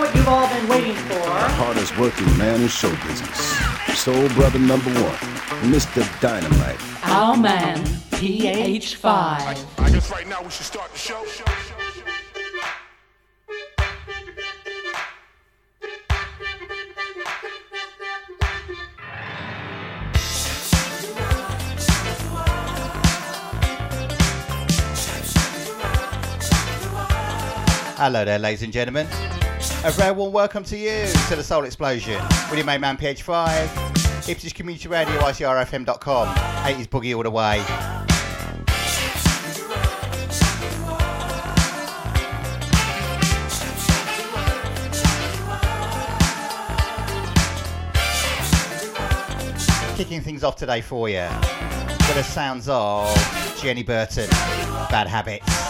what you've all been waiting for. The hardest working man in show business. Soul brother number one, Mr. Dynamite. Our man, PH5. I, I guess right now we should start the show. show, show. Hello there, ladies and gentlemen. A very warm welcome to you to the Soul Explosion with your main man PH5, Ipswich Community Radio, ICRFM.com, 80s boogie all the way. Kicking things off today for you with the sounds of Jenny Burton, Bad Habits.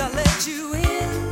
I let you in.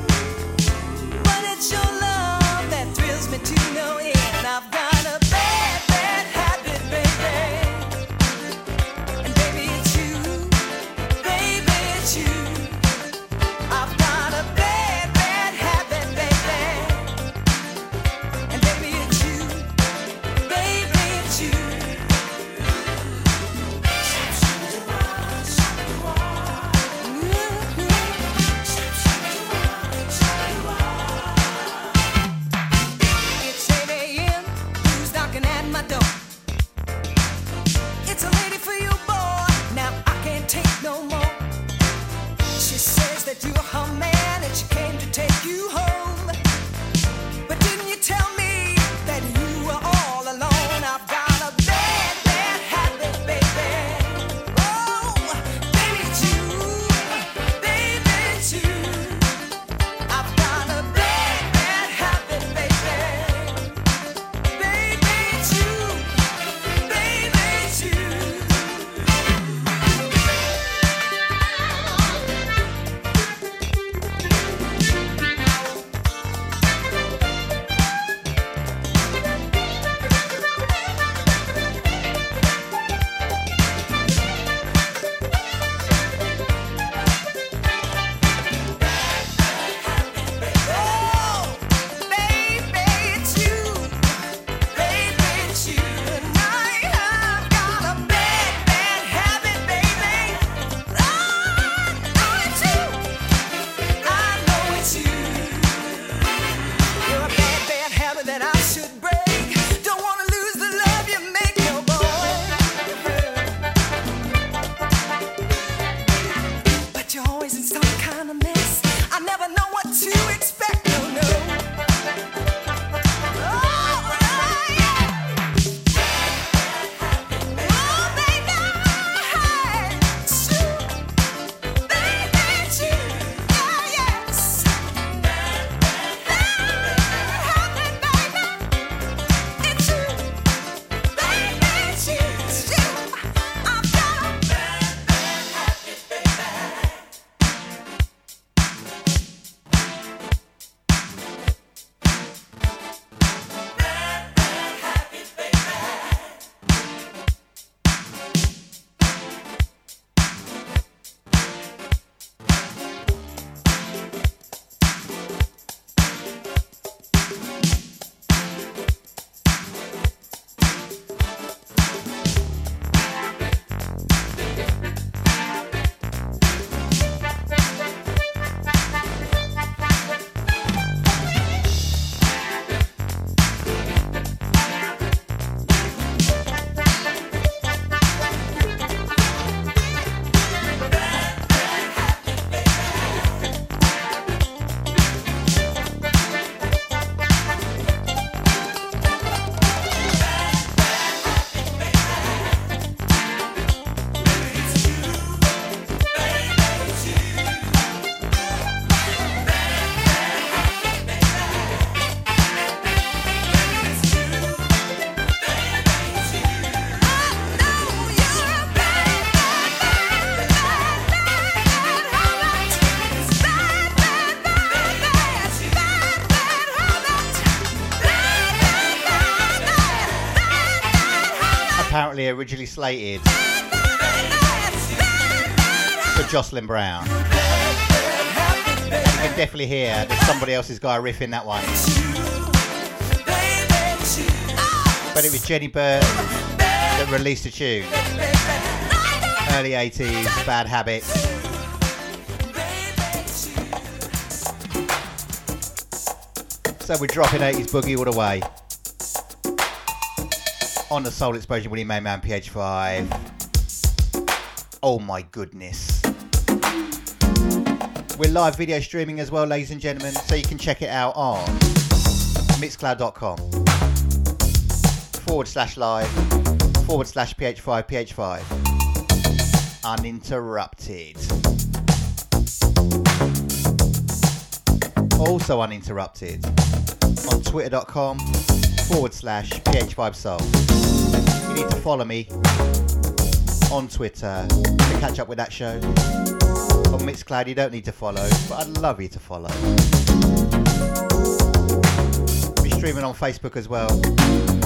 Actually originally slated for Jocelyn Brown. You can definitely hear there's somebody else's guy riffing that one. But it was Jenny Burton that released the tune. Early 80s, Bad Habits. So we're dropping 80s boogie all the way. On the Soul Explosion Willie Main Man PH5. Oh my goodness. We're live video streaming as well, ladies and gentlemen, so you can check it out on mixcloud.com forward slash live forward slash PH5 PH5 uninterrupted. Also uninterrupted on twitter.com forward slash PH5soul. You need to follow me on Twitter to catch up with that show. Oh, on Mixcloud, you don't need to follow, but I'd love you to follow. We're streaming on Facebook as well,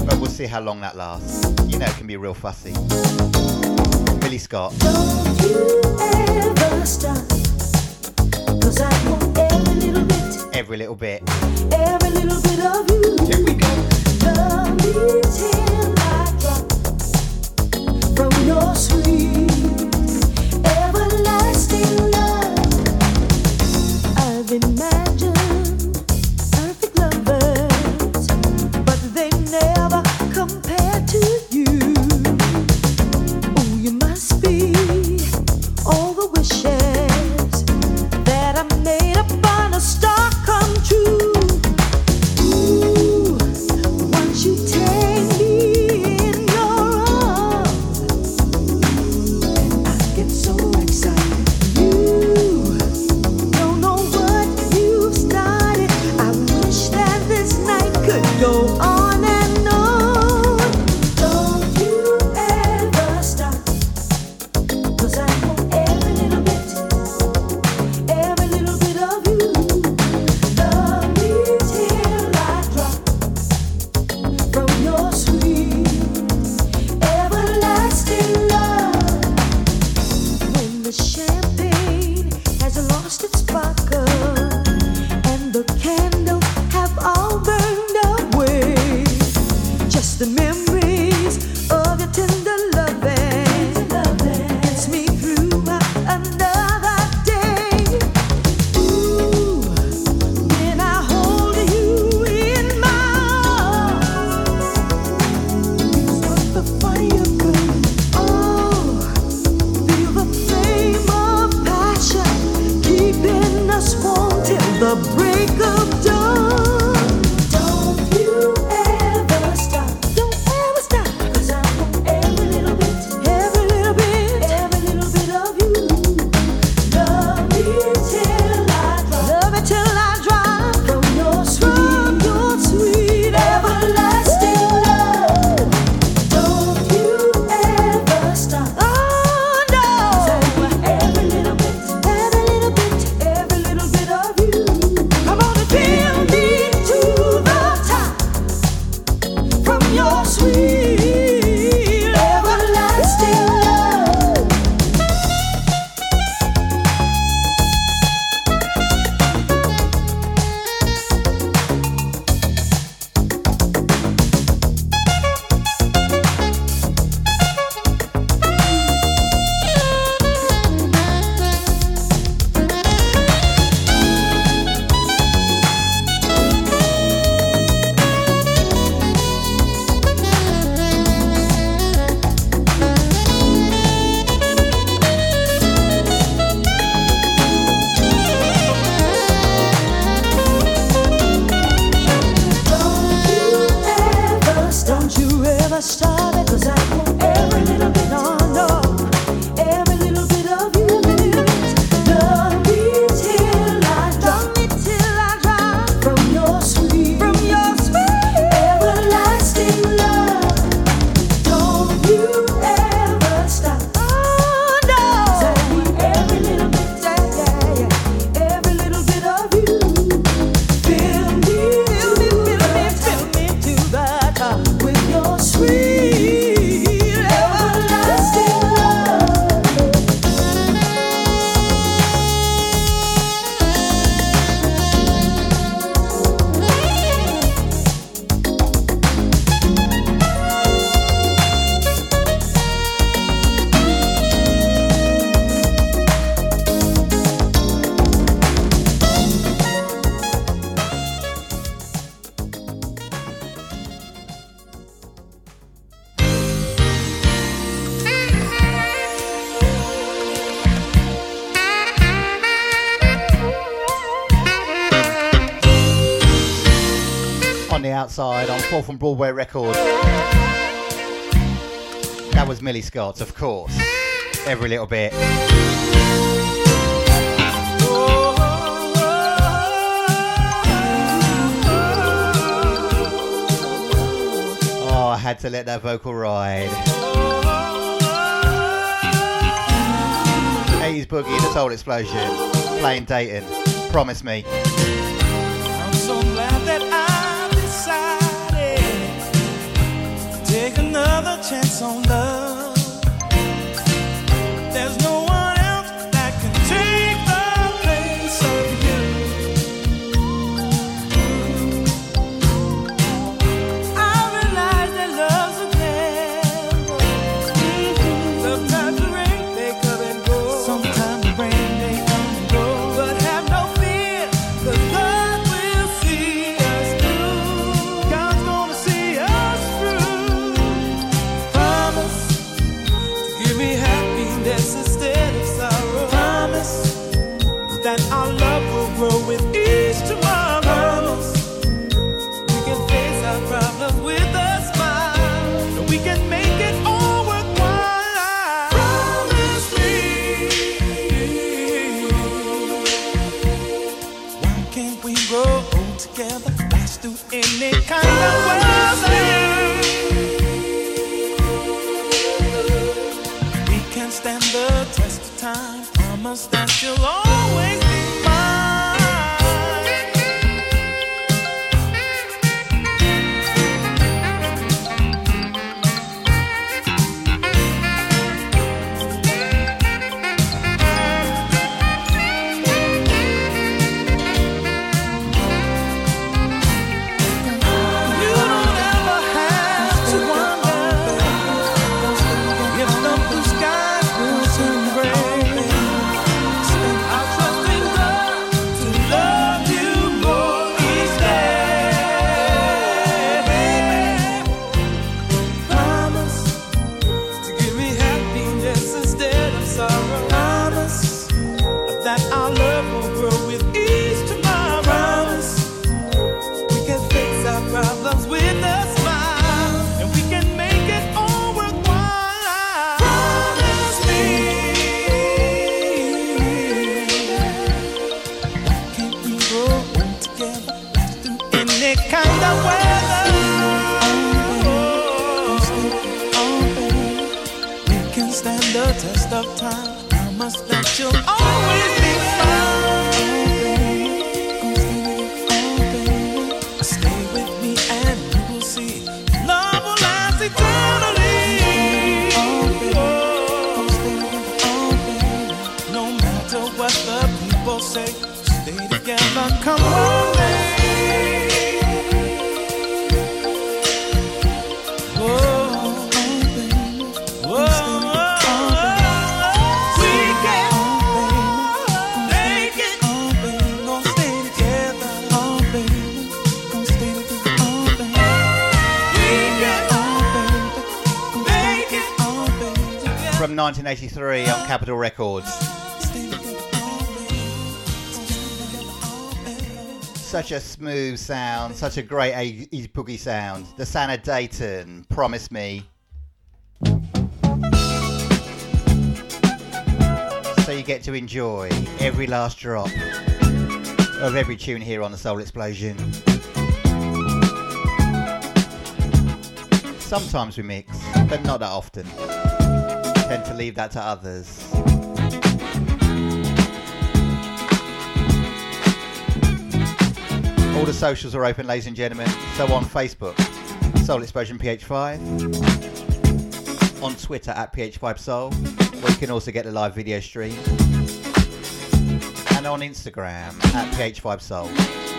but we'll see how long that lasts. You know, it can be real fussy. Millie Scott. Don't you ever stop. 'Cause I want every little bit, Every little bit. every little bit of you. Here we go. From your sweet, outside on 4th and Broadway Records. That was Millie Scott, of course. Every little bit. Oh, I had to let that vocal ride. 80s Boogie, the Soul Explosion, playing Dayton. Promise me. Another chance on love. From 1983 on Capitol Records. Such a smooth sound, such a great 80s boogie sound. The of Dayton, Promise Me. So you get to enjoy every last drop of every tune here on the Soul Explosion. Sometimes we mix, but not that often. Tend to leave that to others. All the socials are open, ladies and gentlemen. So on Facebook, Soul Explosion PH5. On Twitter at PH5Soul, where you can also get the live video stream. And on Instagram at PH5Soul.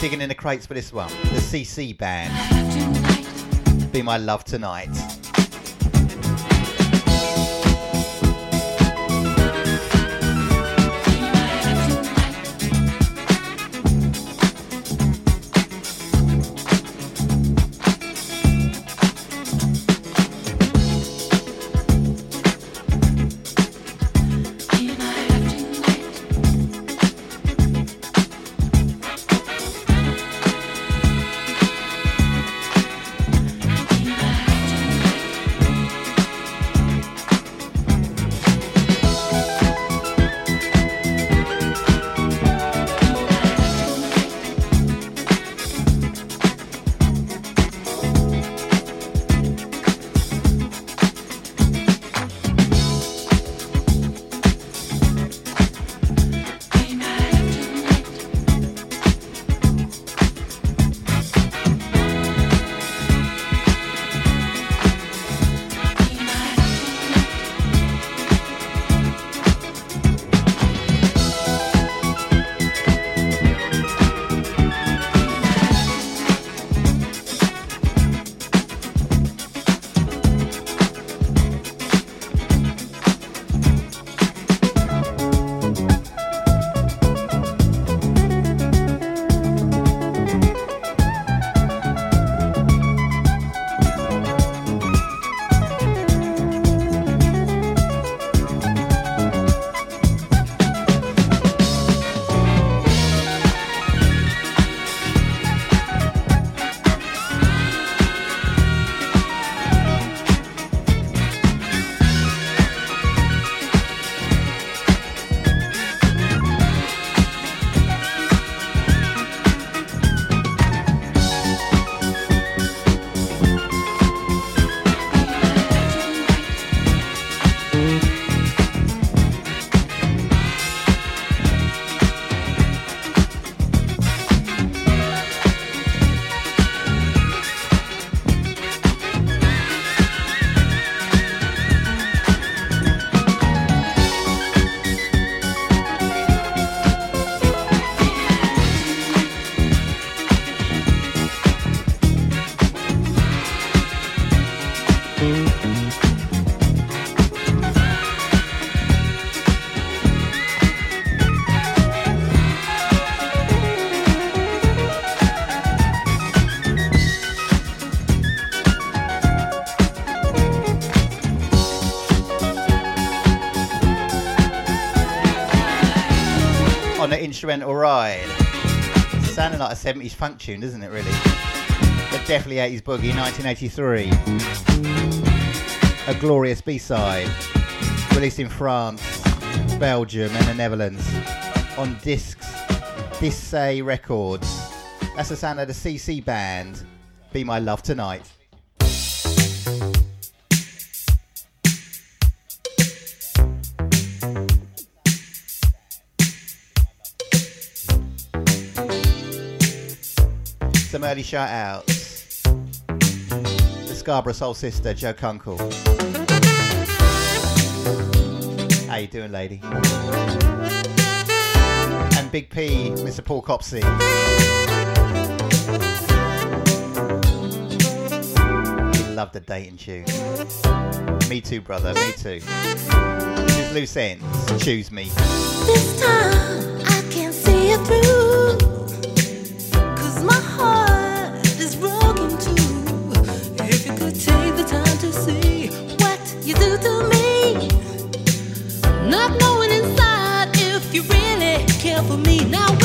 Digging in the crates for this one, the CC band. Be My Love Tonight. Instrumental ride. Sounding like a 70s funk tune, doesn't it, really? But definitely 80s boogie, 1983. A glorious B side, released in France, Belgium, and the Netherlands on discs, Dissay Records. That's the sound of the CC band, Be My Love Tonight. Early shout outs. The Scarborough Soul Sister, Joe Kunkel. How you doing, lady? And Big P, Mr. Paul Copsey. We love the Dayton tune. Me too, brother, me too. This is Loose Ends. Choose me. This time I can see it through. Not knowing inside if you really care for me. Now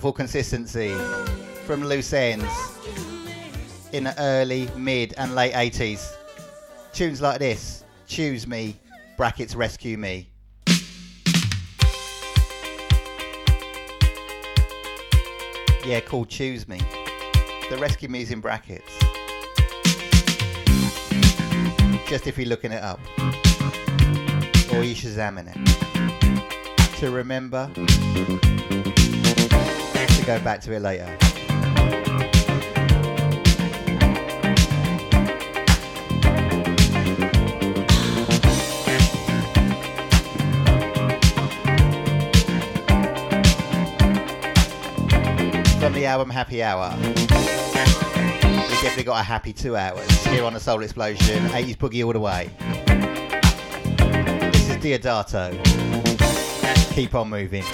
wonderful consistency from loose ends in the early, mid, and late 80s. Tunes like this Choose Me, brackets Rescue Me. Yeah, called Choose Me. The Rescue Me" is in brackets. Just if you're looking it up. Or you should examine it. To remember to go back to it later. From the album Happy Hour. We definitely got a happy two hours here on the Soul Explosion, 80s Boogie all the way. This is Diodato. Keep on moving.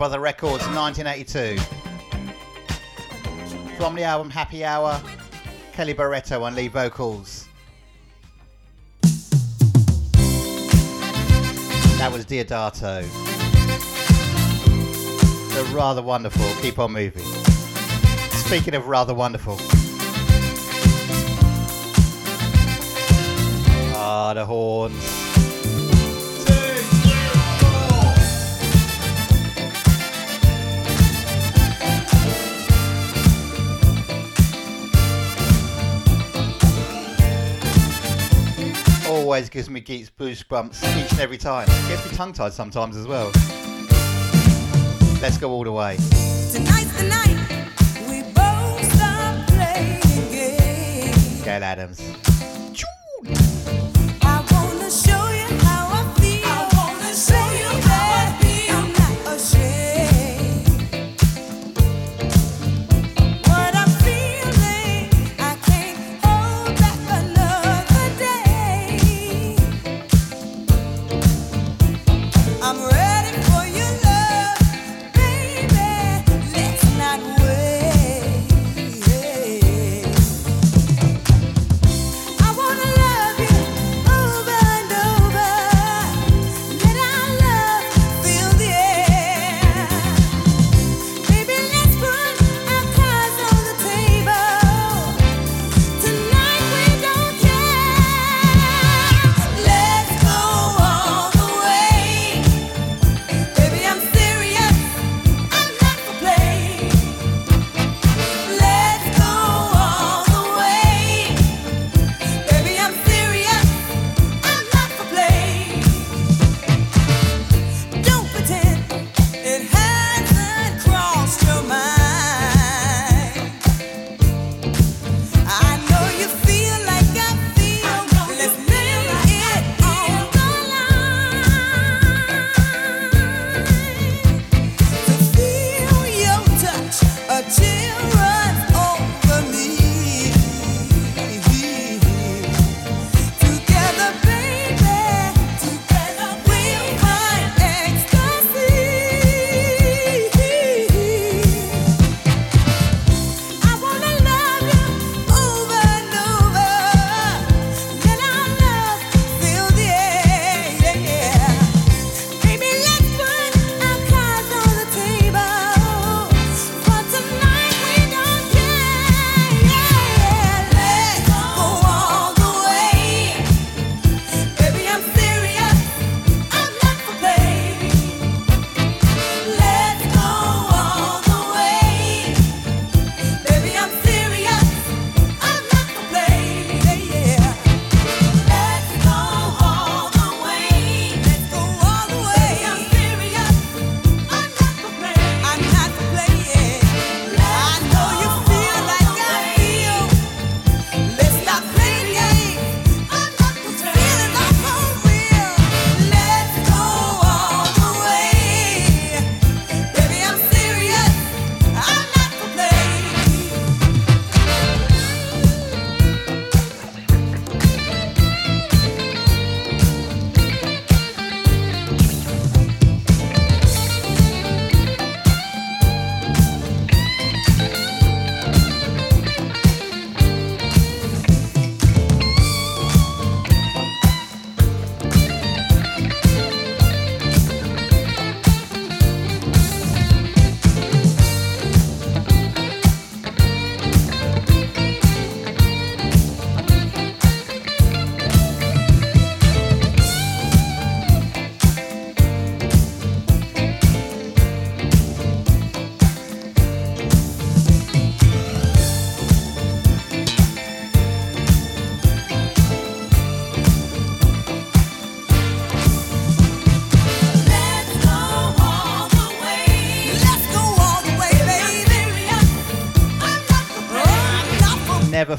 Brother Records, 1982. From the album Happy Hour, Kelly Barretto on lead vocals. That was Deodato. The rather wonderful. Keep on moving. Speaking of rather wonderful. Ah, the horns. always gives me geeks goosebumps each and every time. Gets me tongue tied sometimes as well. Let's go all the way. Tonight's the night we both playing games. Gayle Adams.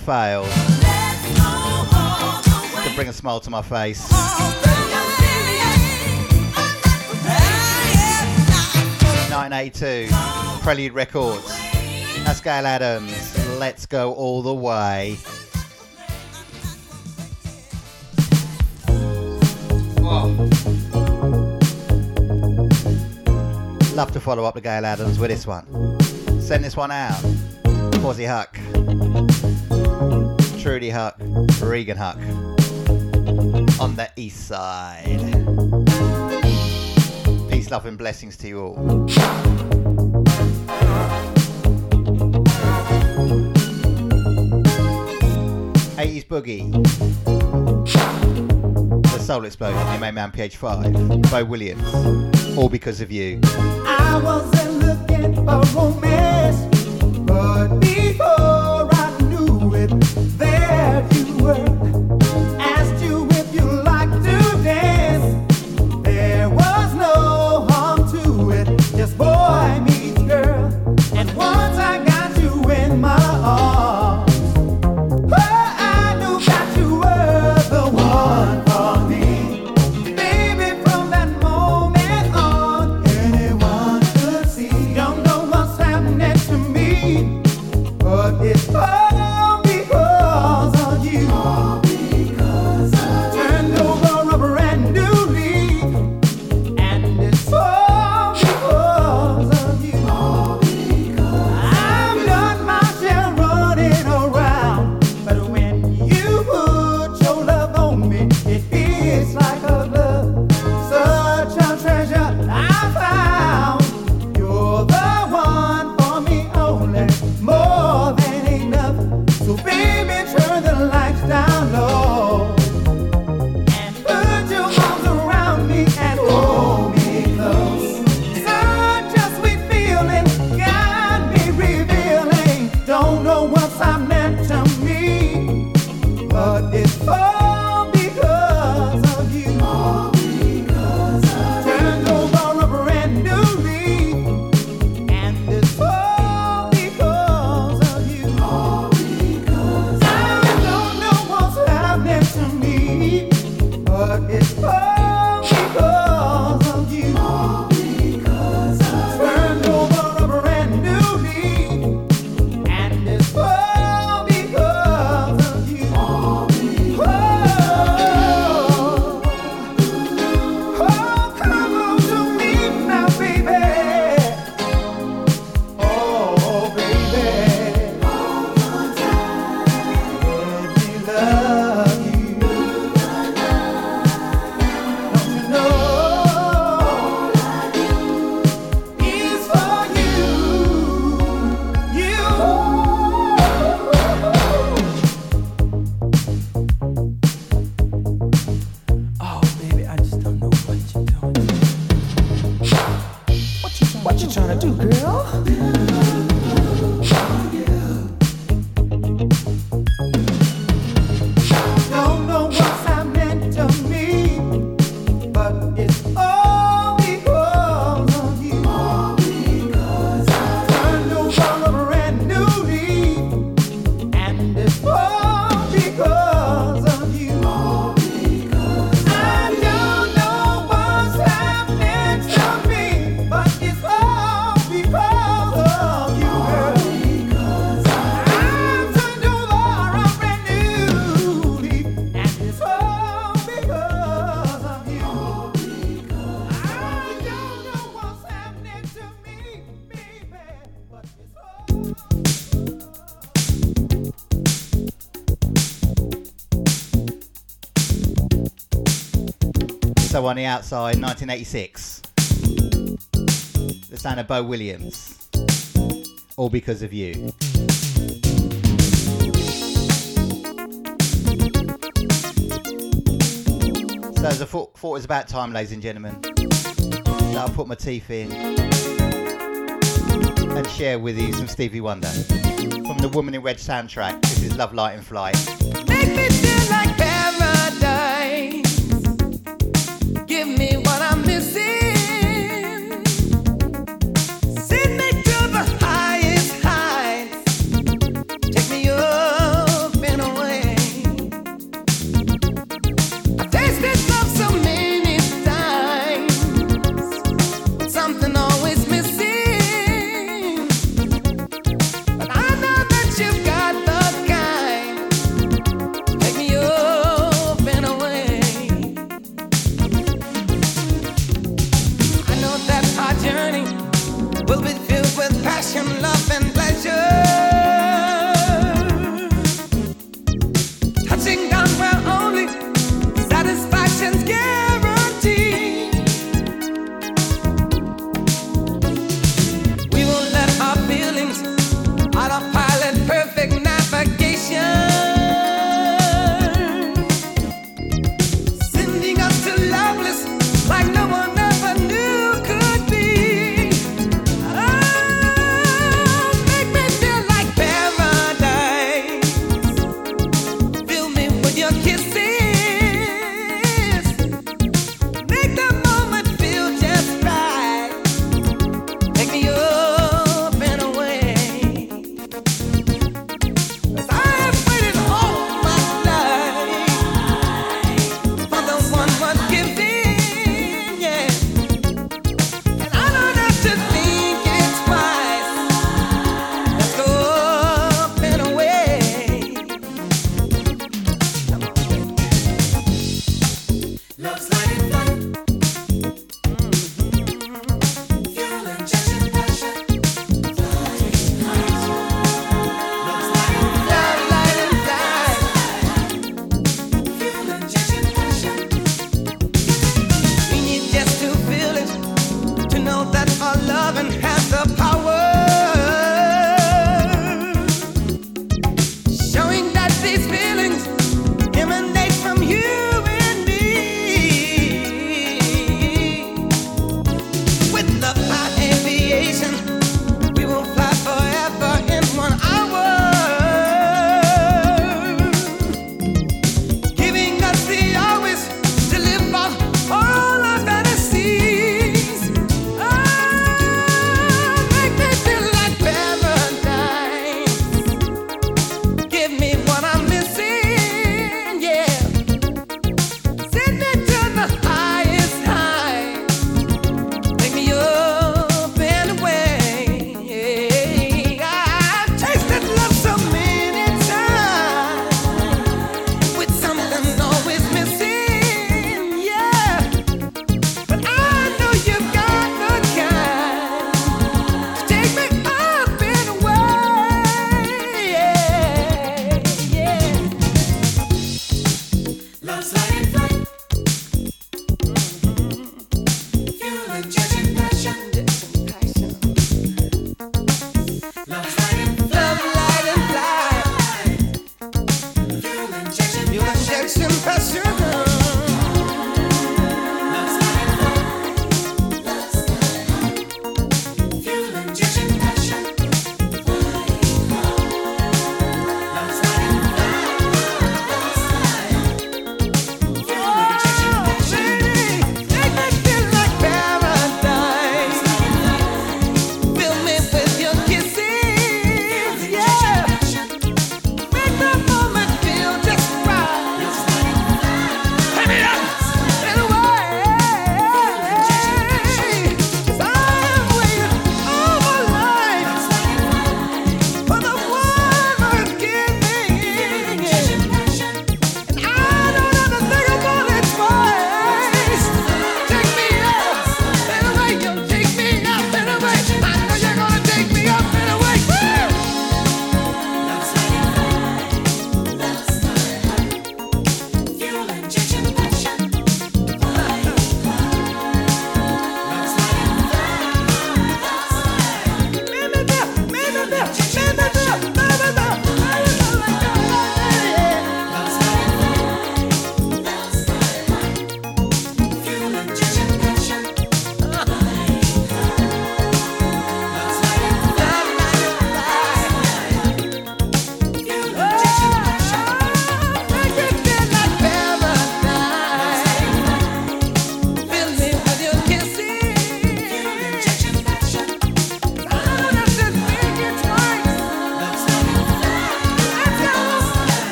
fail. To bring a smile to my face. Nineteen eighty-two, Prelude Records. That's Gayle Adams. Let's go all the way. Love to follow up the Gayle Adams with this one. Send this one out. Causey Huck. Trudy Huck, Regan Huck on the east side. Peace, love, and blessings to you all. 80s Boogie. The Soul Explosion, your main man PH5, Beau Williams. All because of you. I wasn't looking for romance, but before I knew it. On the Outside, 1986. The sound of Beau Williams. All because of you. So as I thought, thought it was about time, ladies and gentlemen, that I'll put my teeth in and share with you some Stevie Wonder from the Woman in Red soundtrack. This is Love, Light and Flight. Make me feel like paradise.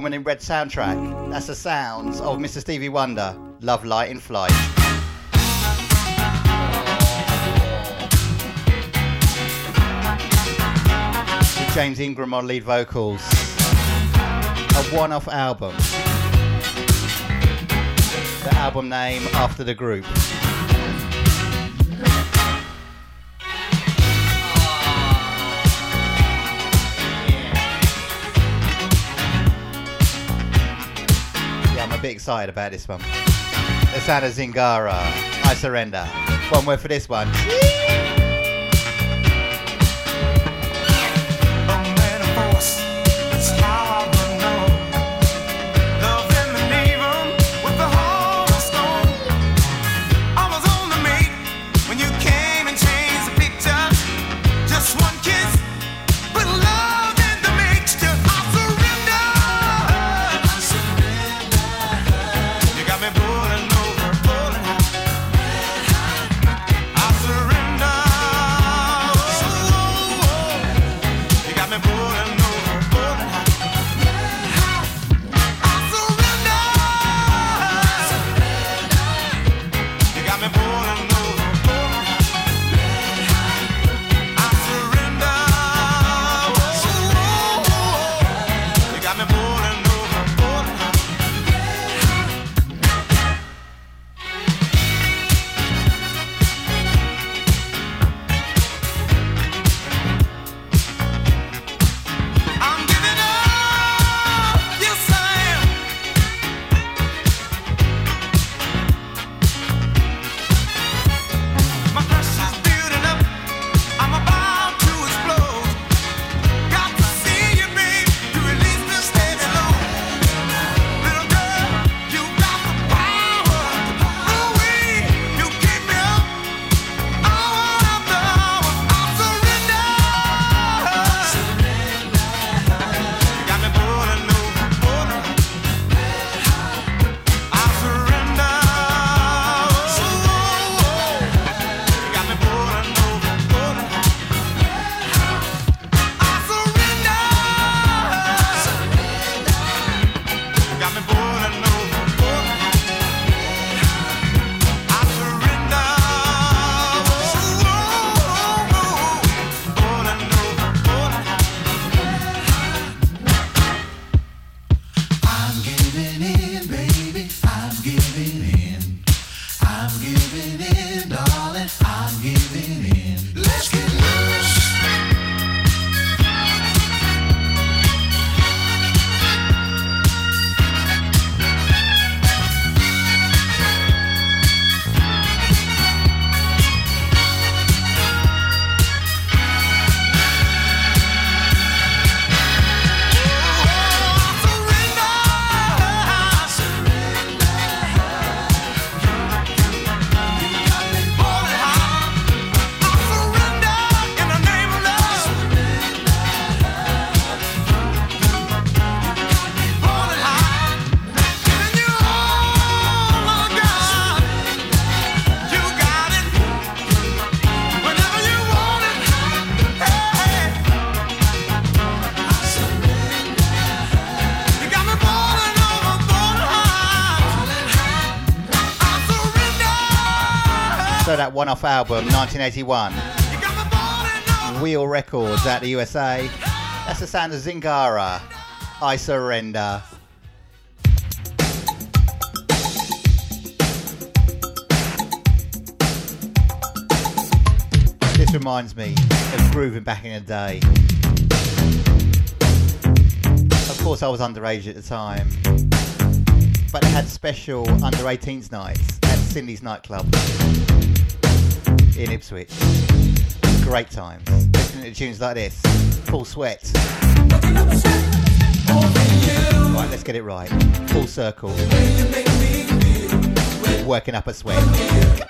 Woman in Red soundtrack. That's the sounds of Mr. Stevie Wonder, Love Light in Flight. With James Ingram on lead vocals. A one off album. The album name after the group. Excited about this one. The Zingara. I surrender. One word for this one. That one-off album, 1981, Wheel Records out the USA. That's the sound of Zingara. I surrender. This reminds me of grooving back in the day. Of course, I was underage at the time, but they had special under 18s nights at Cindy's nightclub in Ipswich. Great times. Listening to tunes like this. Full sweat. Right, let's get it right. Full circle. Working up a sweat.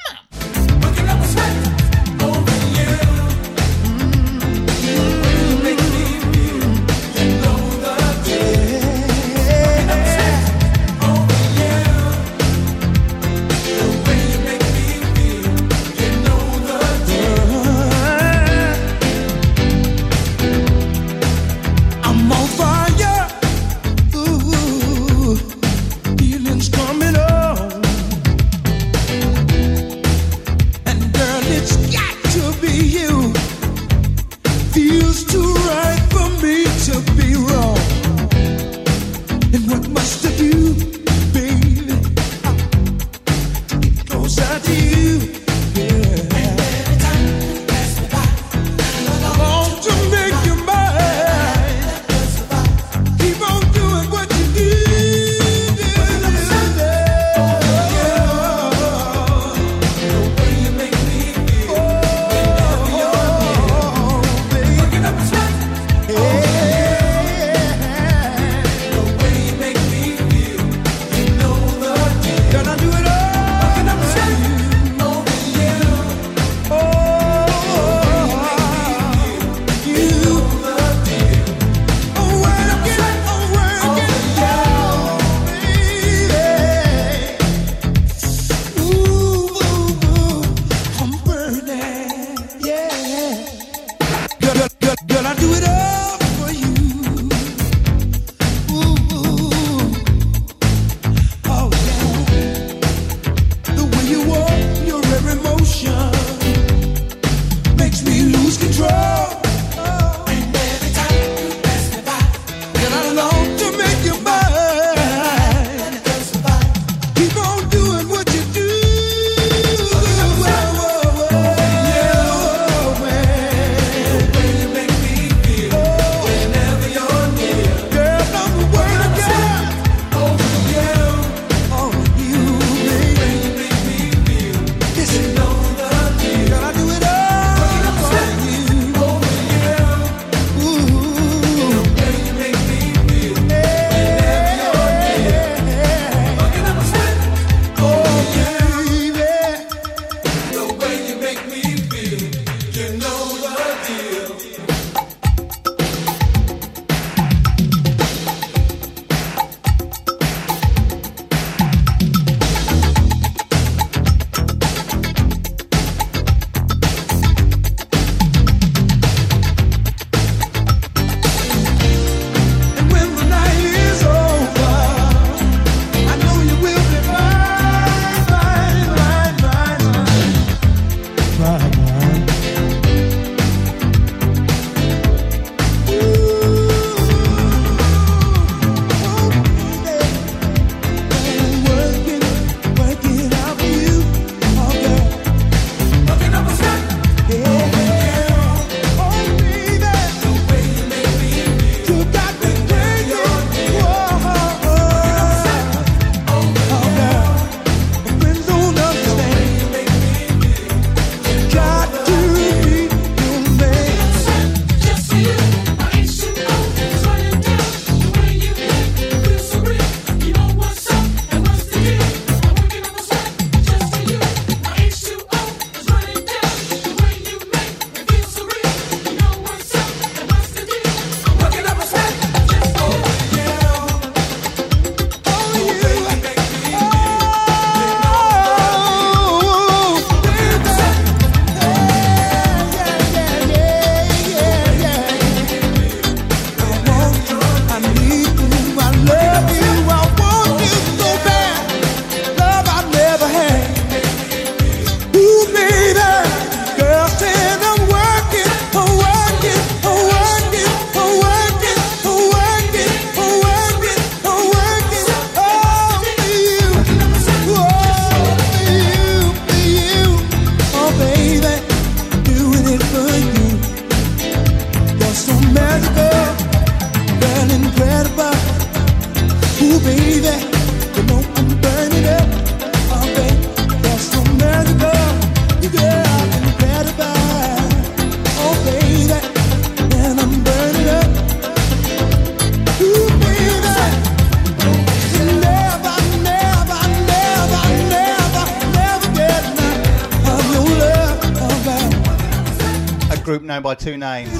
by two names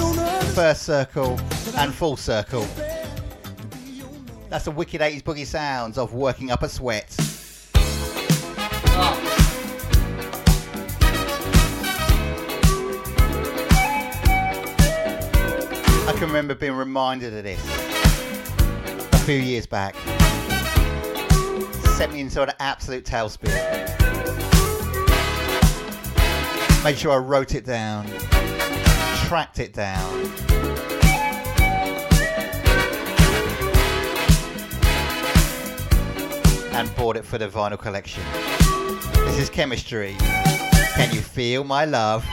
First Circle and Full Circle. That's the wicked 80s boogie sounds of working up a sweat. Oh. I can remember being reminded of this a few years back. Sent me into an absolute tailspin. Made sure I wrote it down tracked it down. And bought it for the vinyl collection. This is chemistry. Can you feel my love?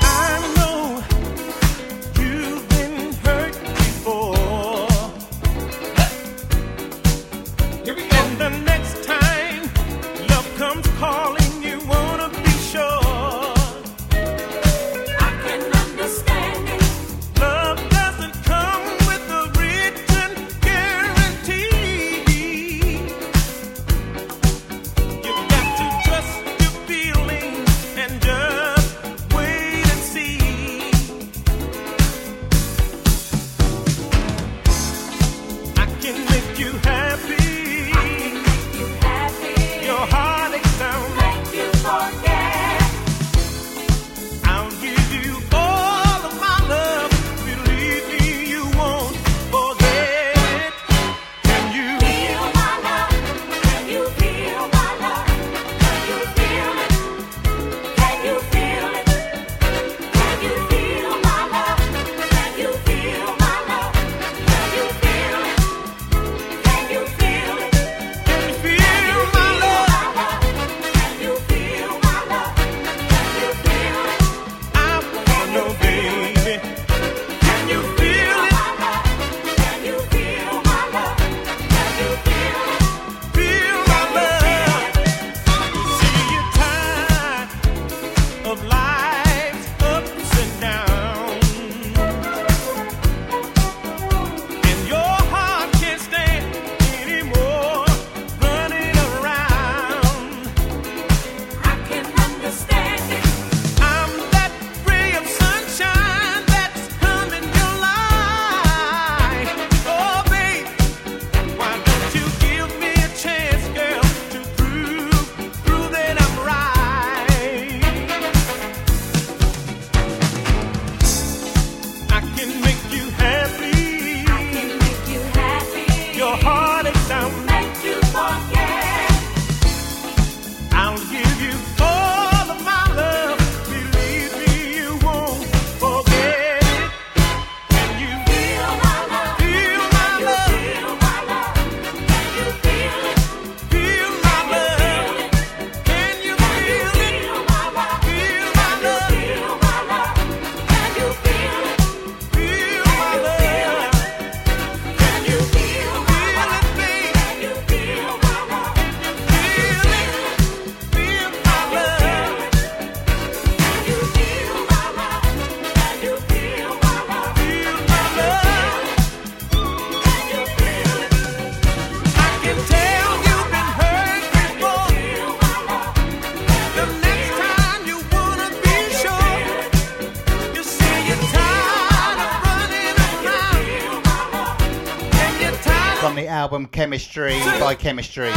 album Chemistry by Chemistry. An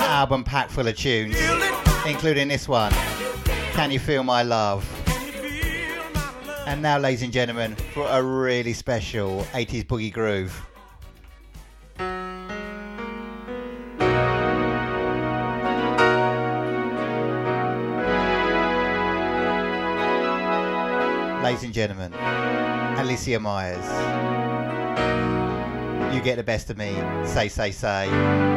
album packed full of tunes, including this one, Can You Feel My Love? And now, ladies and gentlemen, for a really special 80s boogie groove. ladies and gentlemen, Alicia Myers. You get the best of me. Say, say, say.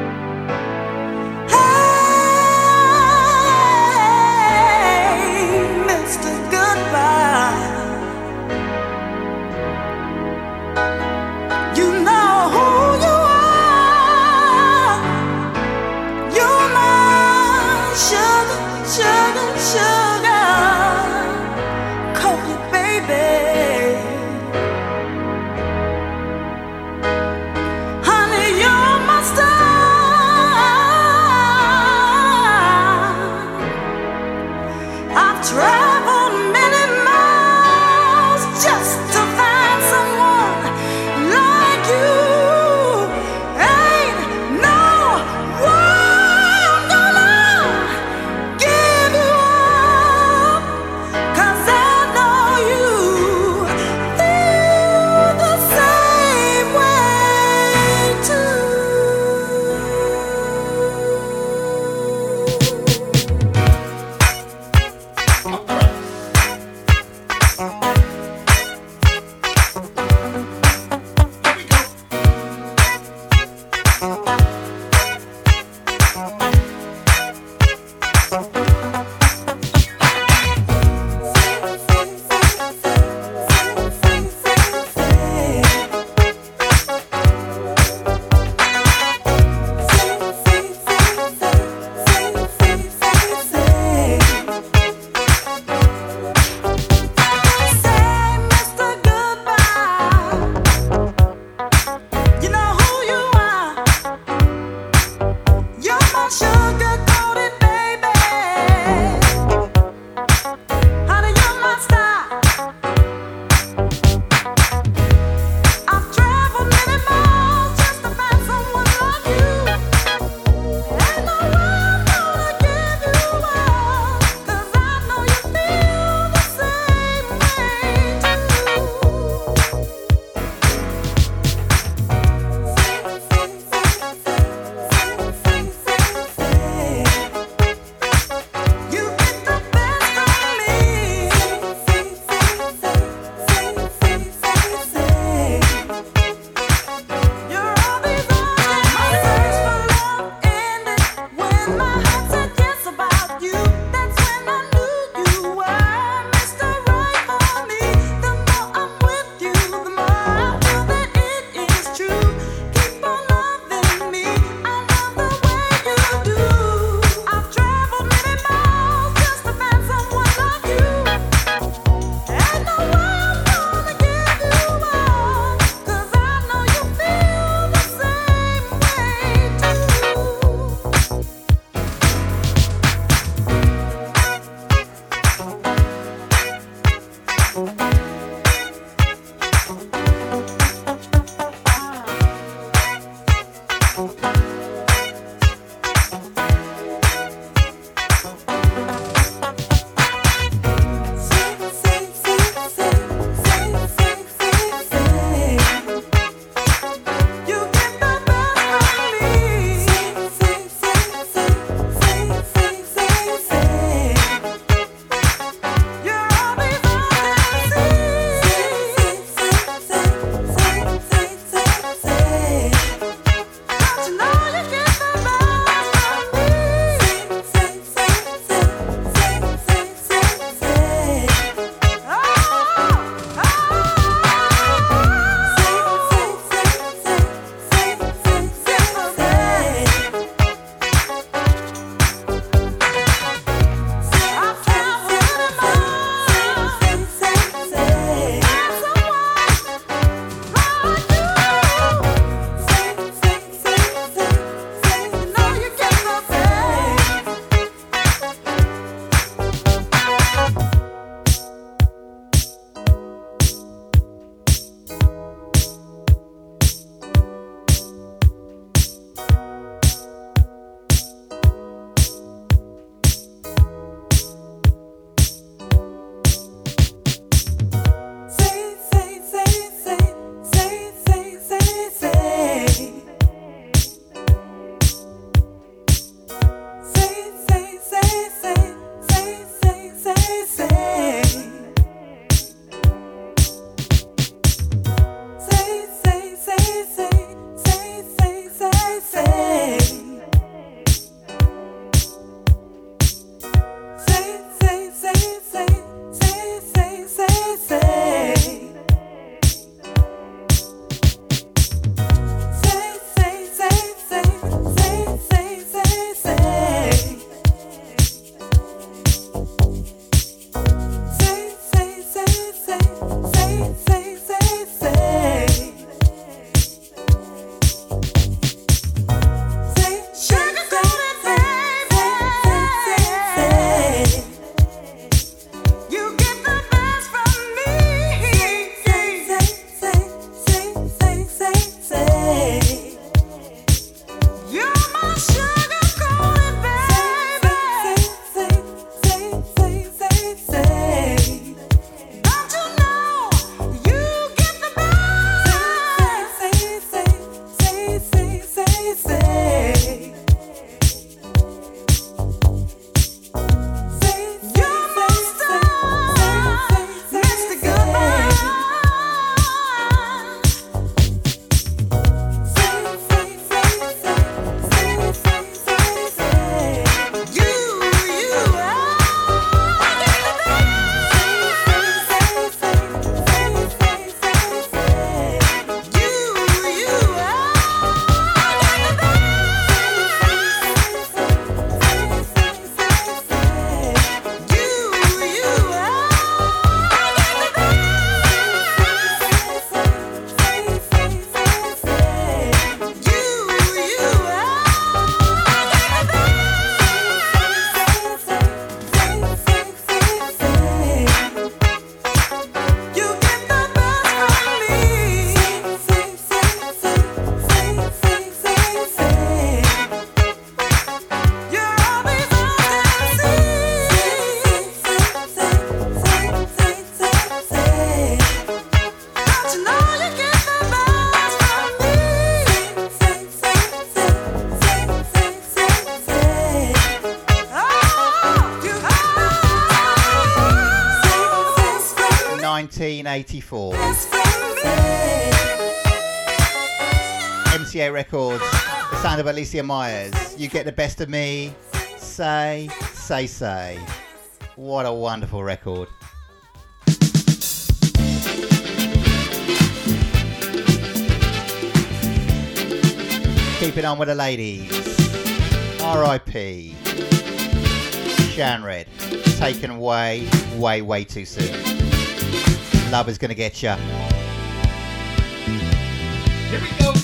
1984. MCA Records, the sound of Alicia Myers. You get the best of me. Say, say, say. What a wonderful record. Keeping on with the ladies. R.I.P. Sharon Redd. Taken way, way, way too soon love is going to get you. Here we go.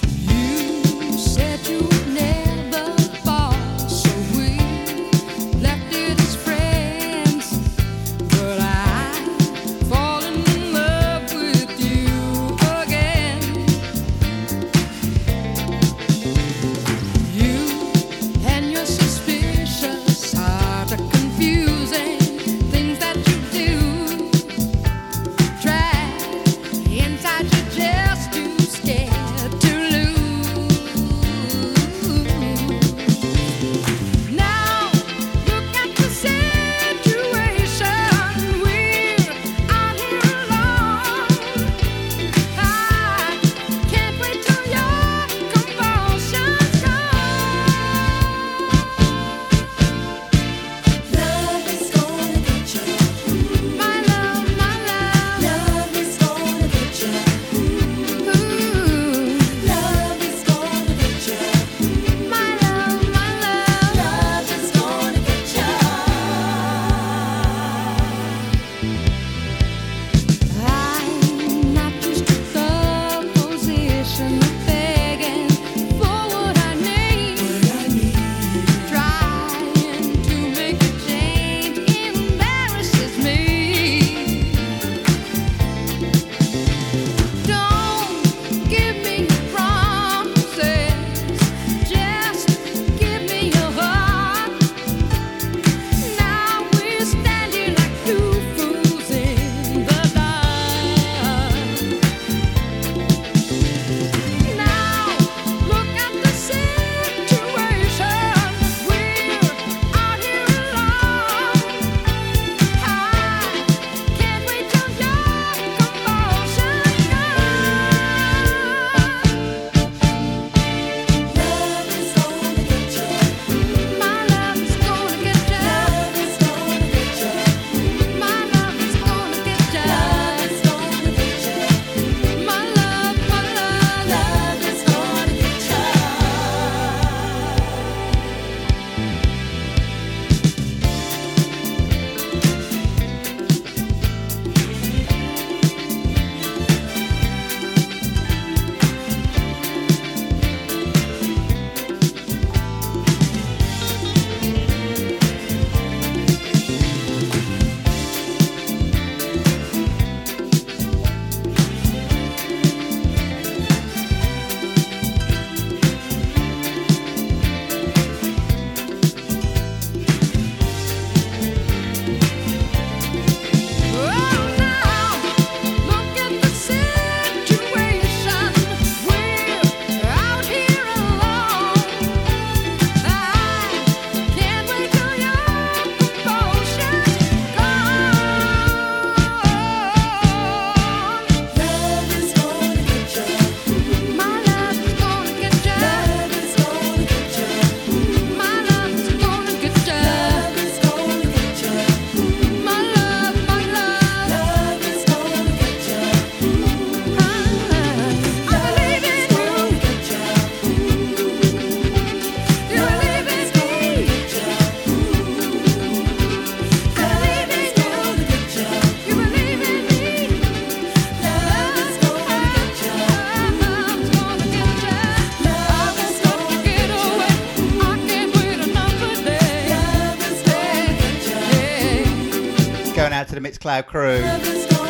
Cloud Crew,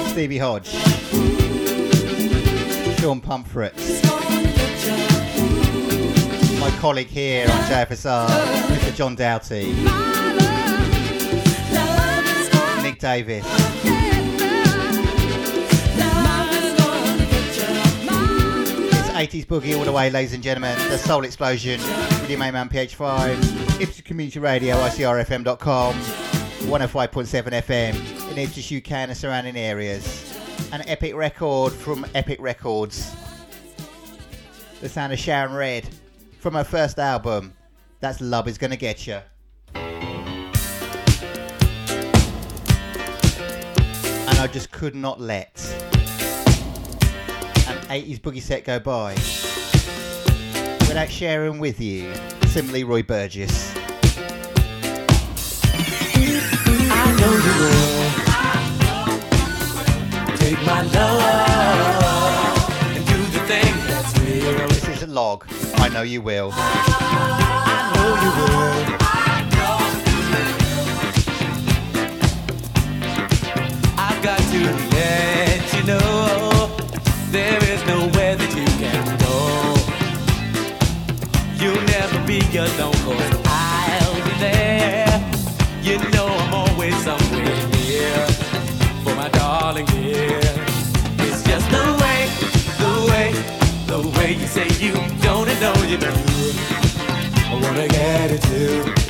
Stevie Hodge, Sean Pumphrey, my colleague here on JFSR, Mr. John Doughty, Nick Davis. It's 80s boogie all the way, ladies and gentlemen. The Soul Explosion, Radio Man PH5, Ipswich Community Radio, ICRFM.com, 105.7 FM near to Shukan and surrounding areas. An epic record from Epic Records. The sound of Sharon Redd from her first album. That's Love Is Gonna Get You. And I just could not let an 80s boogie set go by without sharing with you Simply Roy Burgess. I know you will. Take my love and do the thing that's real. This is a log. I know you will. I know you will. I've got to let you know there is nowhere that you can go. You'll never be alone, the way you say you don't know you do. I wanna get it too.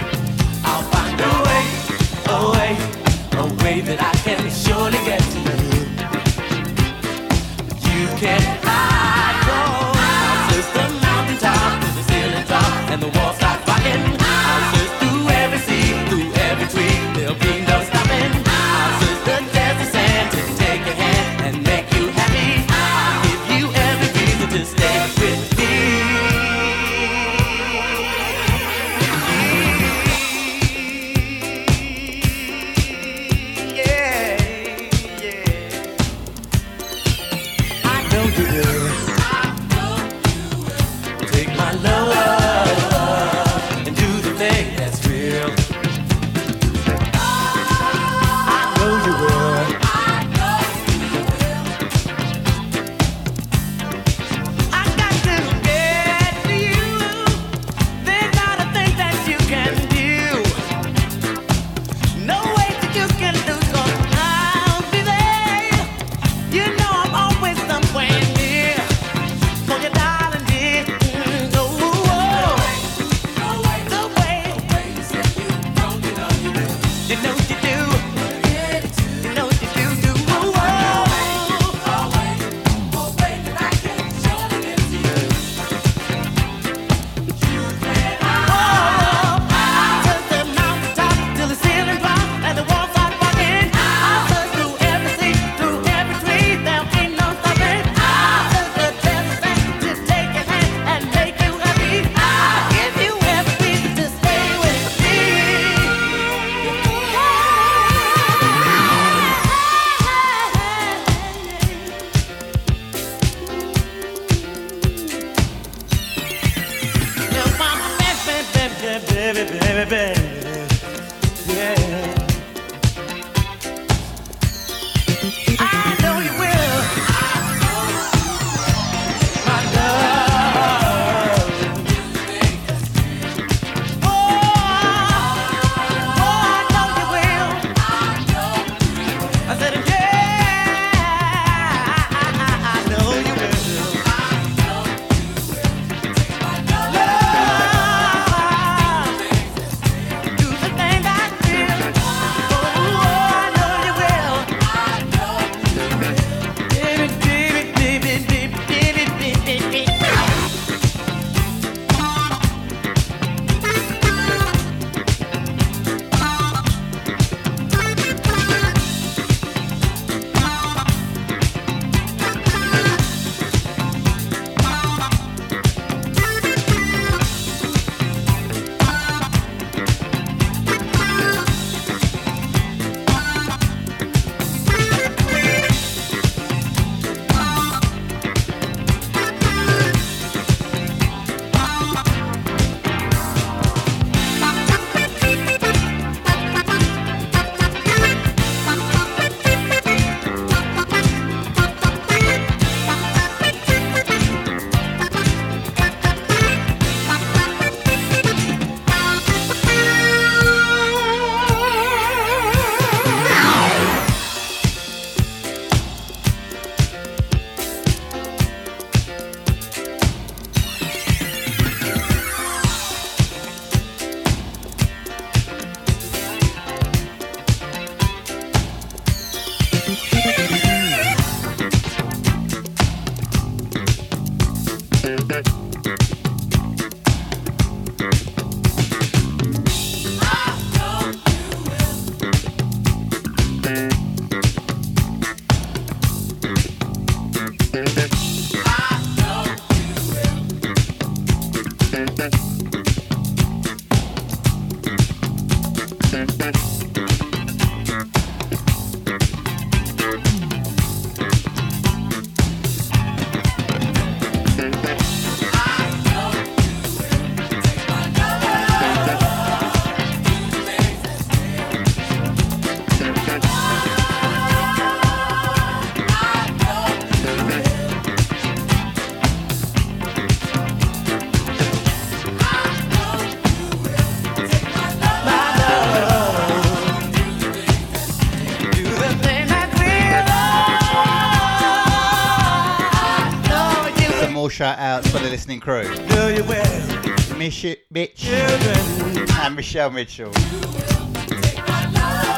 Mish- Mitch children? and Michelle Mitchell.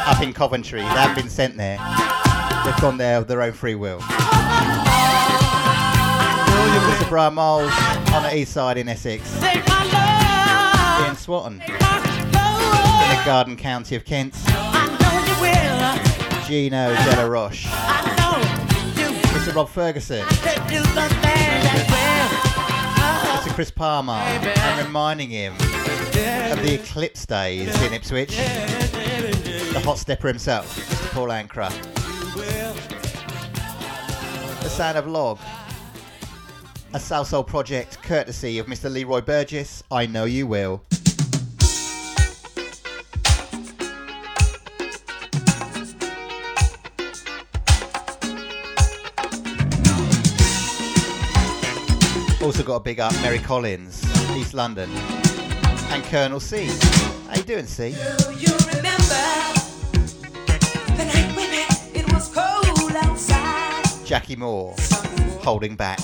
Up in Coventry. They haven't been sent there. They've gone there of their own free will. Mr. Brian Miles on the east side in Essex. In Swatton in the Garden County of Kent. Gino Della Roche. Mr. Rob Ferguson. Chris Palmer. And reminding him of the Eclipse days in Ipswich. The hot stepper himself, Mr. Paul Ancra. The sound of Logg. A Salsoul project courtesy of Mr. Leroy Burgess. I know you will. Also got a big up Mary Collins, East London, and Colonel C. How you doing, C? Do you remember the night we met? It was cold outside. Jackie Moore, holding back.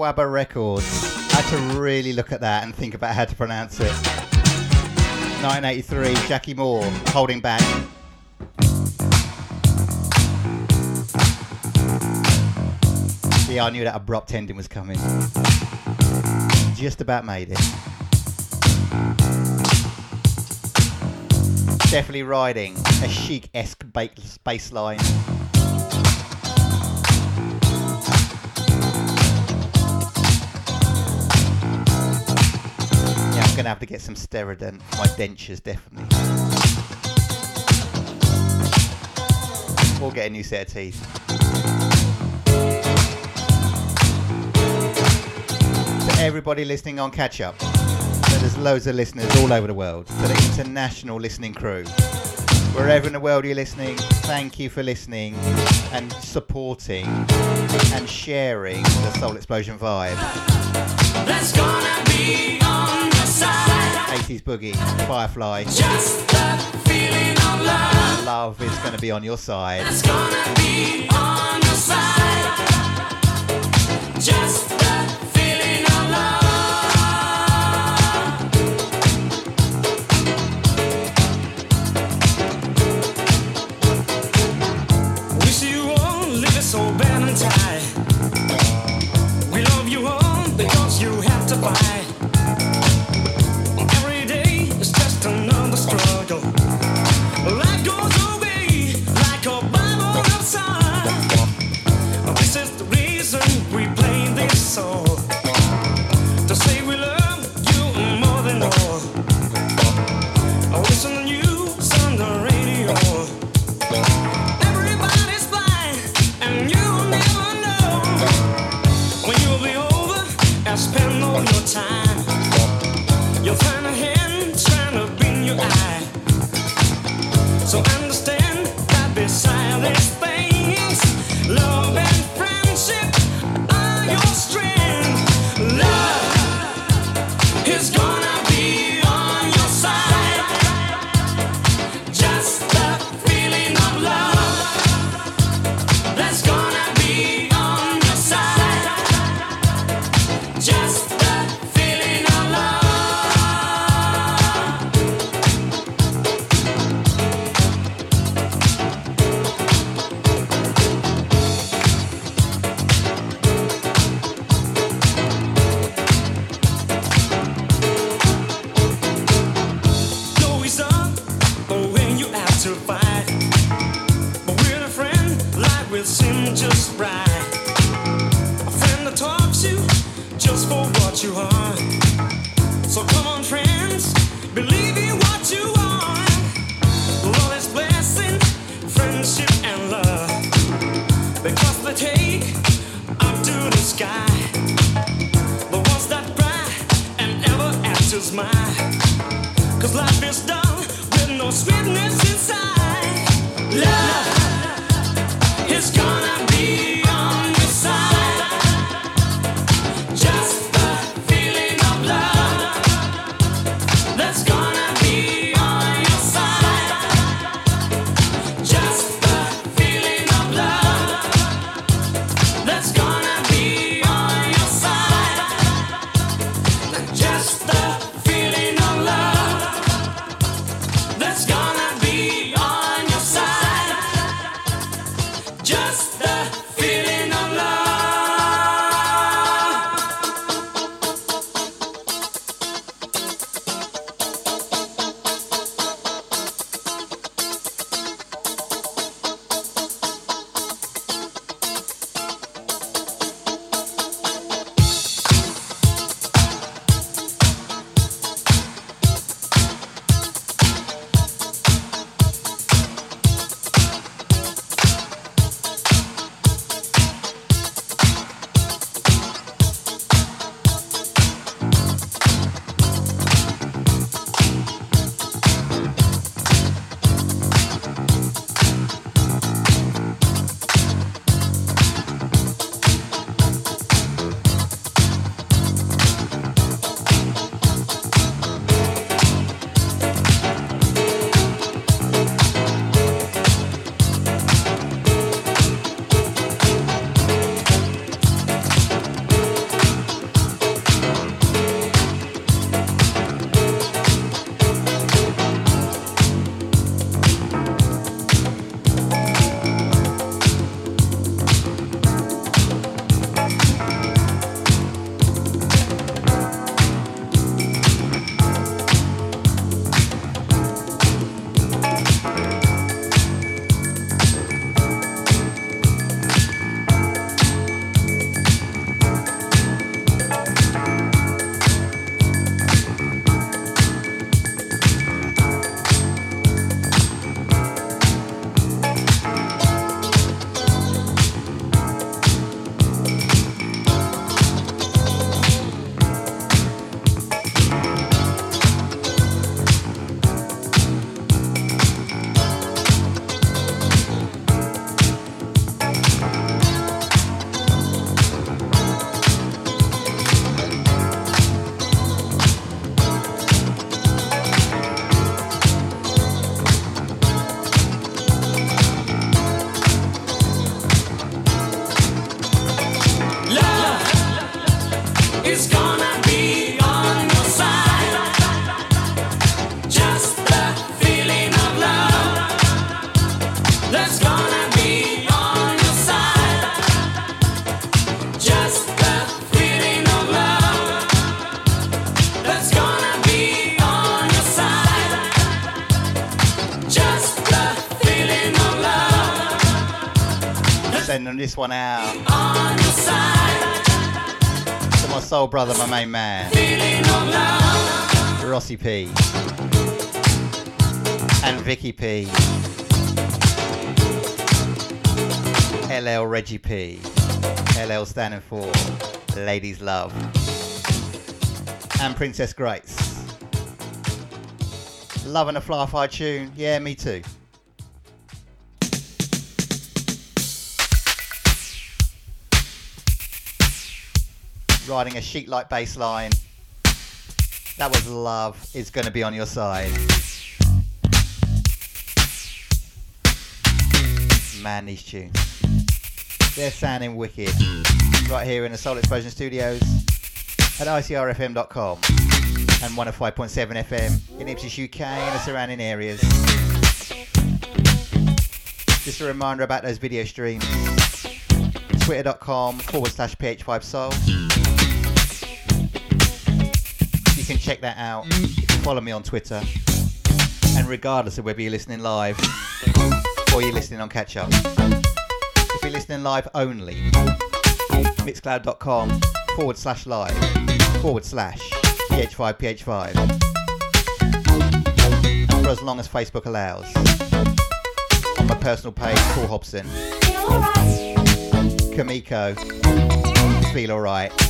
Atawaba Records. I had to really look at that and think about how to pronounce it. 1983, Jackie Moore, holding back. Yeah, I knew that abrupt ending was coming. Just about made it. Definitely riding a chic-esque bass line. I'm gonna have to get some Steradent for my dentures, definitely. Or get a new set of teeth. To everybody listening on catch up, so there's loads of listeners all over the world. To the international listening crew. Wherever in the world you're listening, thank you for listening and supporting and sharing the Soul Explosion vibe. That's gonna be. 80s Boogie, Firefly. Just the feeling of love. Love is going to be on your side. That's gonna be on your side. This one out. To my soul brother, my main man, Rossi P, and Vicky P, LL Reggie P, LL standing for Ladies Love, and Princess Grace. Loving a fly-fi tune, yeah, me too. Riding a sheet like bass line. That was love is going to be on your side. Man, these tunes. They're sounding wicked. Right here in the Soul Explosion Studios at ICRFM.com and 105.7 FM in Ipswich, UK and the surrounding areas. Just a reminder about those video streams. Twitter.com forward slash PH5Soul. Can check that out. You can follow me on Twitter. And regardless of whether you're listening live or you're listening on catch up, if you're listening live only, mixcloud.com forward slash live forward slash PH5 PH5. And for as long as Facebook allows. On my personal page, Paul Hobson. Kameko. Feel alright.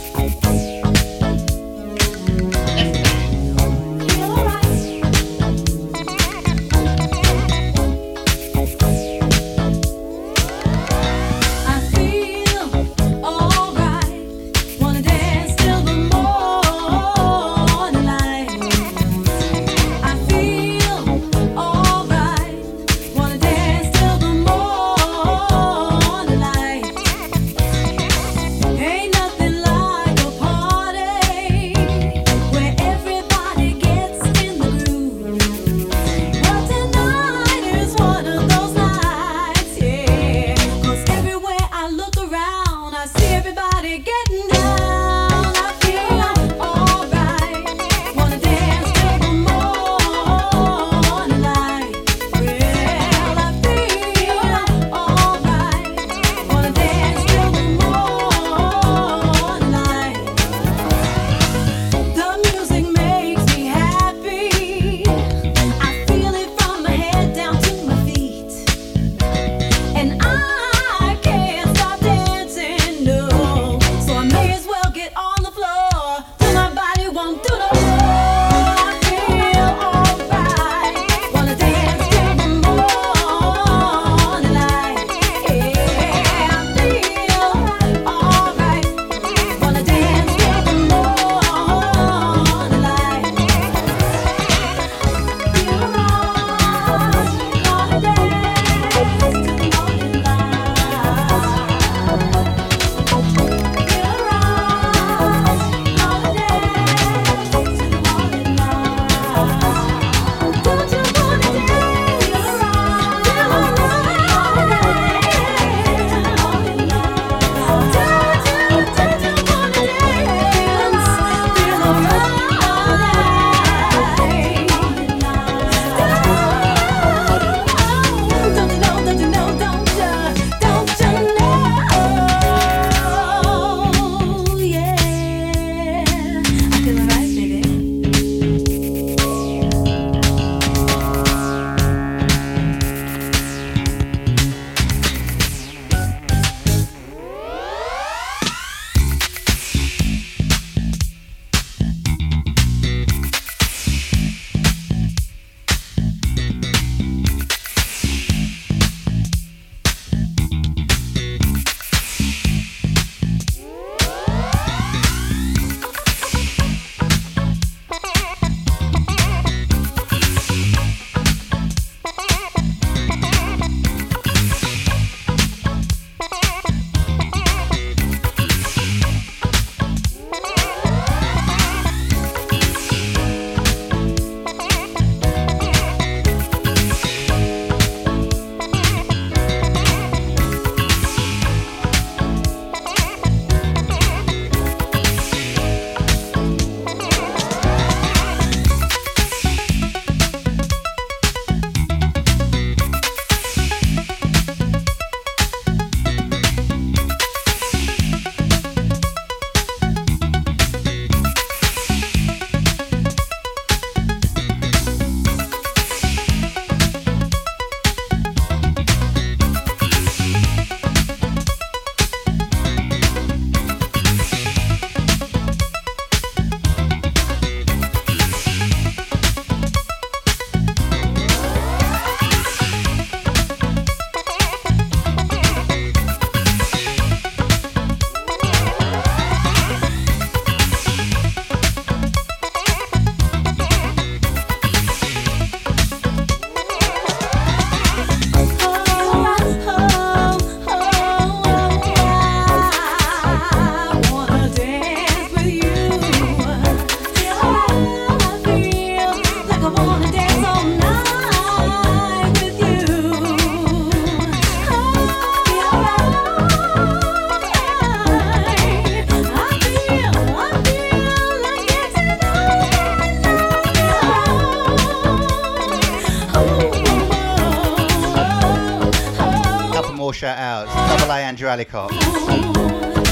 Alicott.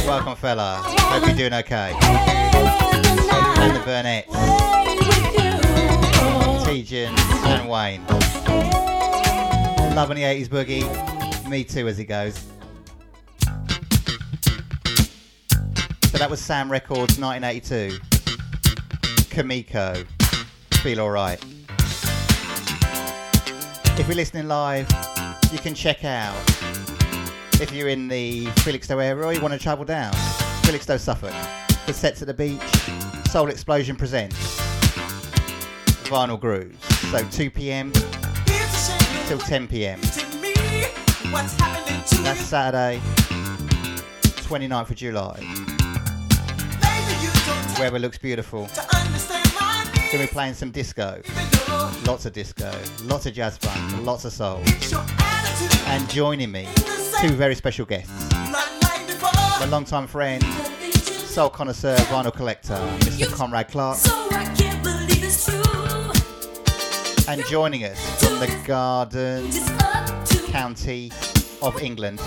Welcome, fella. Hope you're doing okay. And the Burnett's, Tejan, and Wayne. Loving the 80s boogie. Me too, as he goes. So that was Sam Records 1982. Kameko. Feel alright. If you're listening live, you can check out if you're in the Felixstowe area or you want to travel down, Felixstowe, Suffolk, the sets at the beach, Soul Explosion presents Vinyl Grooves. So 2 pm till 10 pm. That's Saturday, 29th of July. Weather looks beautiful. Gonna be playing some disco. Lots of disco, lots of jazz funk, lots of soul. And joining me, two very special guests. My longtime friend, soul connoisseur, vinyl collector, Mr. Conrad Clark. And joining us from the Garden County of England,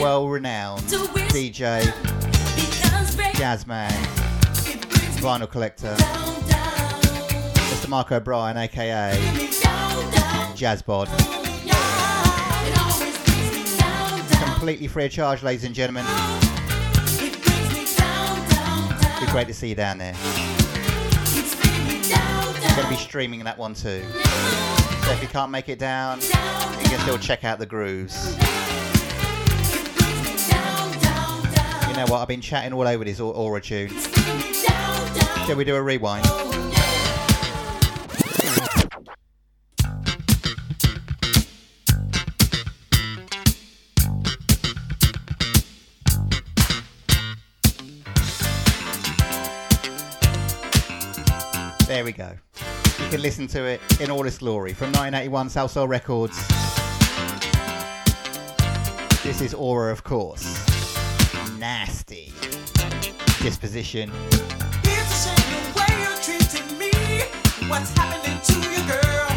well renowned DJ, jazzman, vinyl collector, Mr. Mark O'Brien, aka Jazzbod. Completely free of charge, ladies and gentlemen. Be great to see you down there. I'm going to be streaming that one too. So if you can't make it down, you can still check out the grooves. You know what? I've been chatting all over this aura tune. Shall we do a rewind? There we go. You can listen to it in all its glory from 1981 Salsoul Records. This is Aura, of course. Nasty disposition. What's happening to you, girl?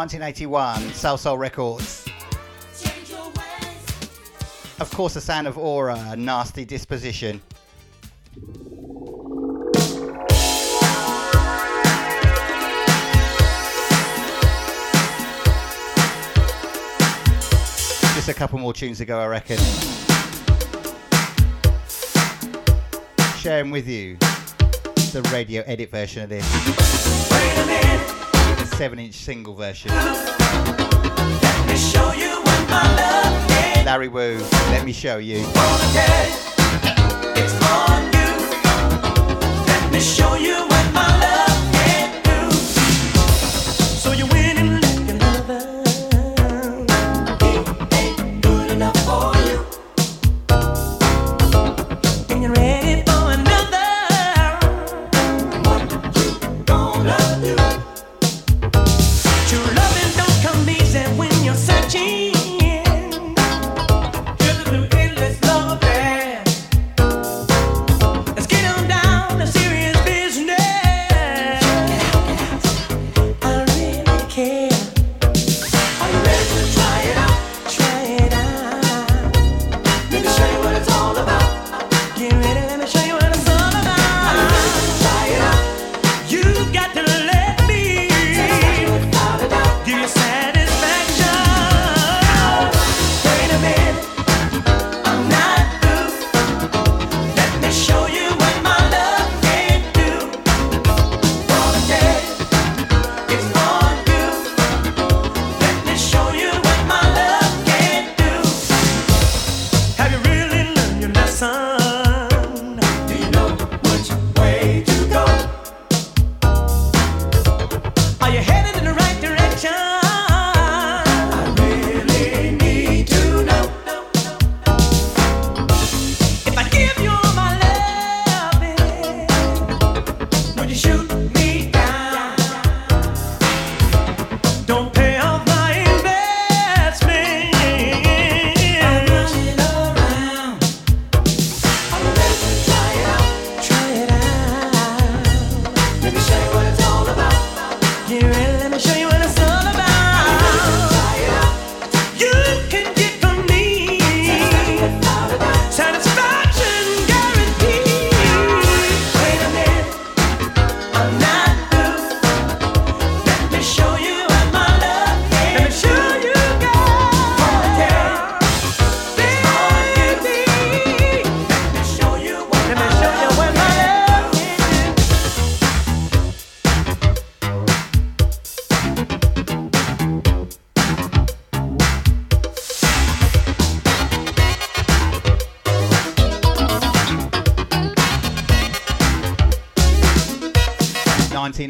1981, Salsoul Records. Of course, the sound of aura, nasty disposition. Just a couple more tunes to go, I reckon. Sharing with you the radio edit version of this. 7 inch single version. Larry Wu, let me show you. Let me show you.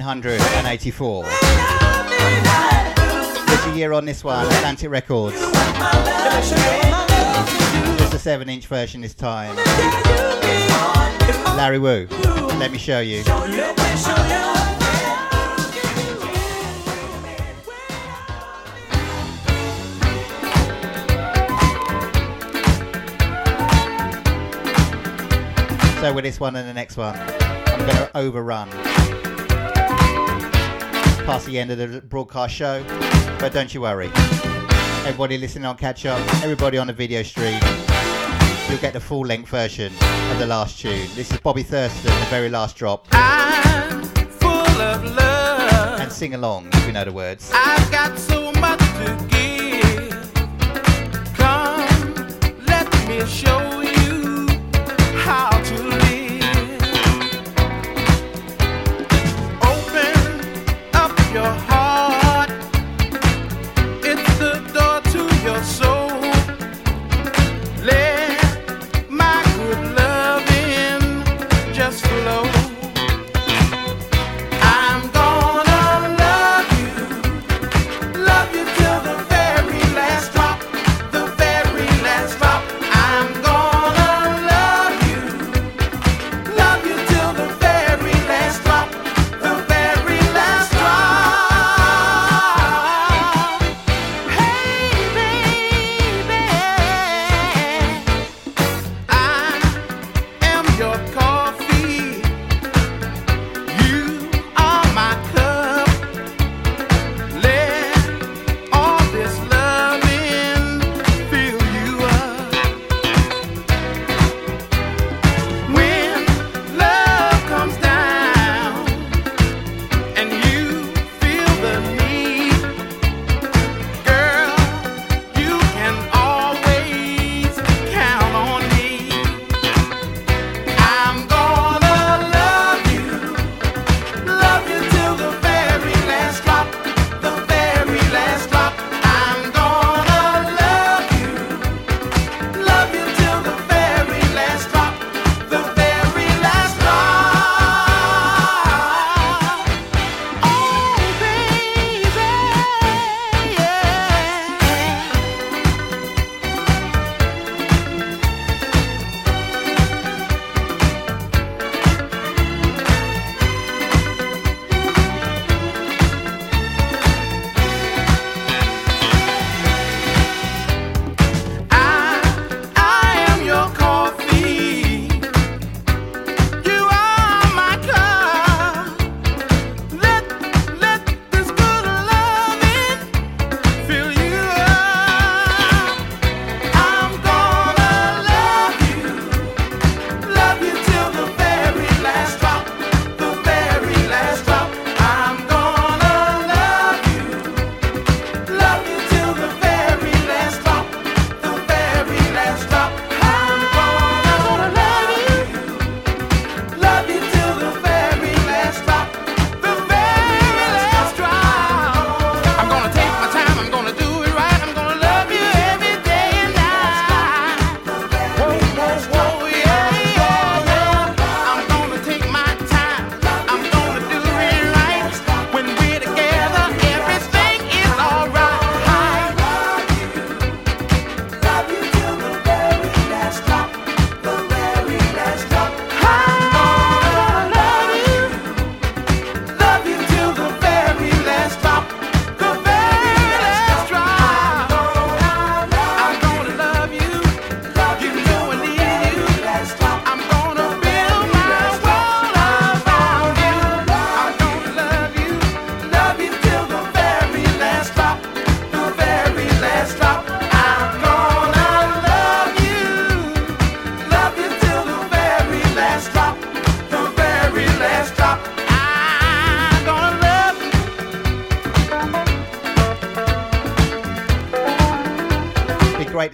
1984. It's a year on this one, Atlantic Records. It's a 7 inch version this time. Larry Wu, let me show you. So with this one and the next one, I'm going to overrun past the end of the broadcast show, but don't you worry. Everybody listening on catch up, everybody on the video stream, you'll get the full length version of the last tune. This is Bobby Thurston, the very last drop. And sing along if you know the words. I've got so much to give. Come, let me show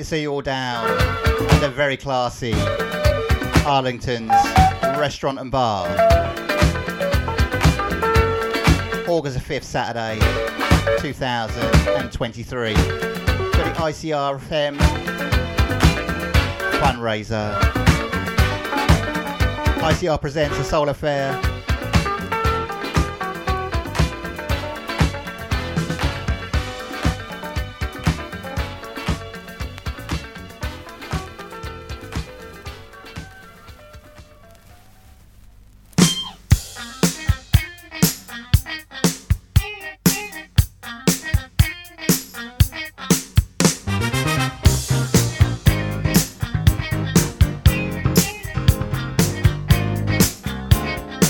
see you all down at the very classy Arlington's Restaurant and Bar. August the 5th, Saturday, 2023. For the ICR FM fundraiser. ICR presents a soul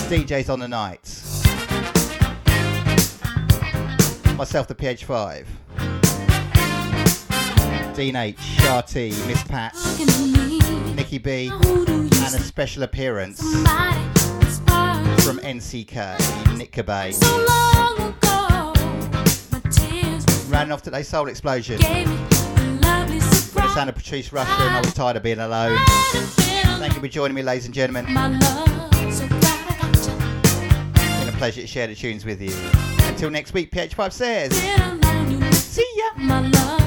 affair. DJs on the night. Myself, the PH5. Dean H, Sharty, Miss Pat, Nikki B, and a special appearance from NCK, Nick Cabay. Rounding off today's Soul Explosion. Of Patrice Rushen and I was tired of being alone. Thank you for joining me, ladies and gentlemen. It's been a pleasure to share the tunes with you. Until next week, PH5 says, see ya. My love.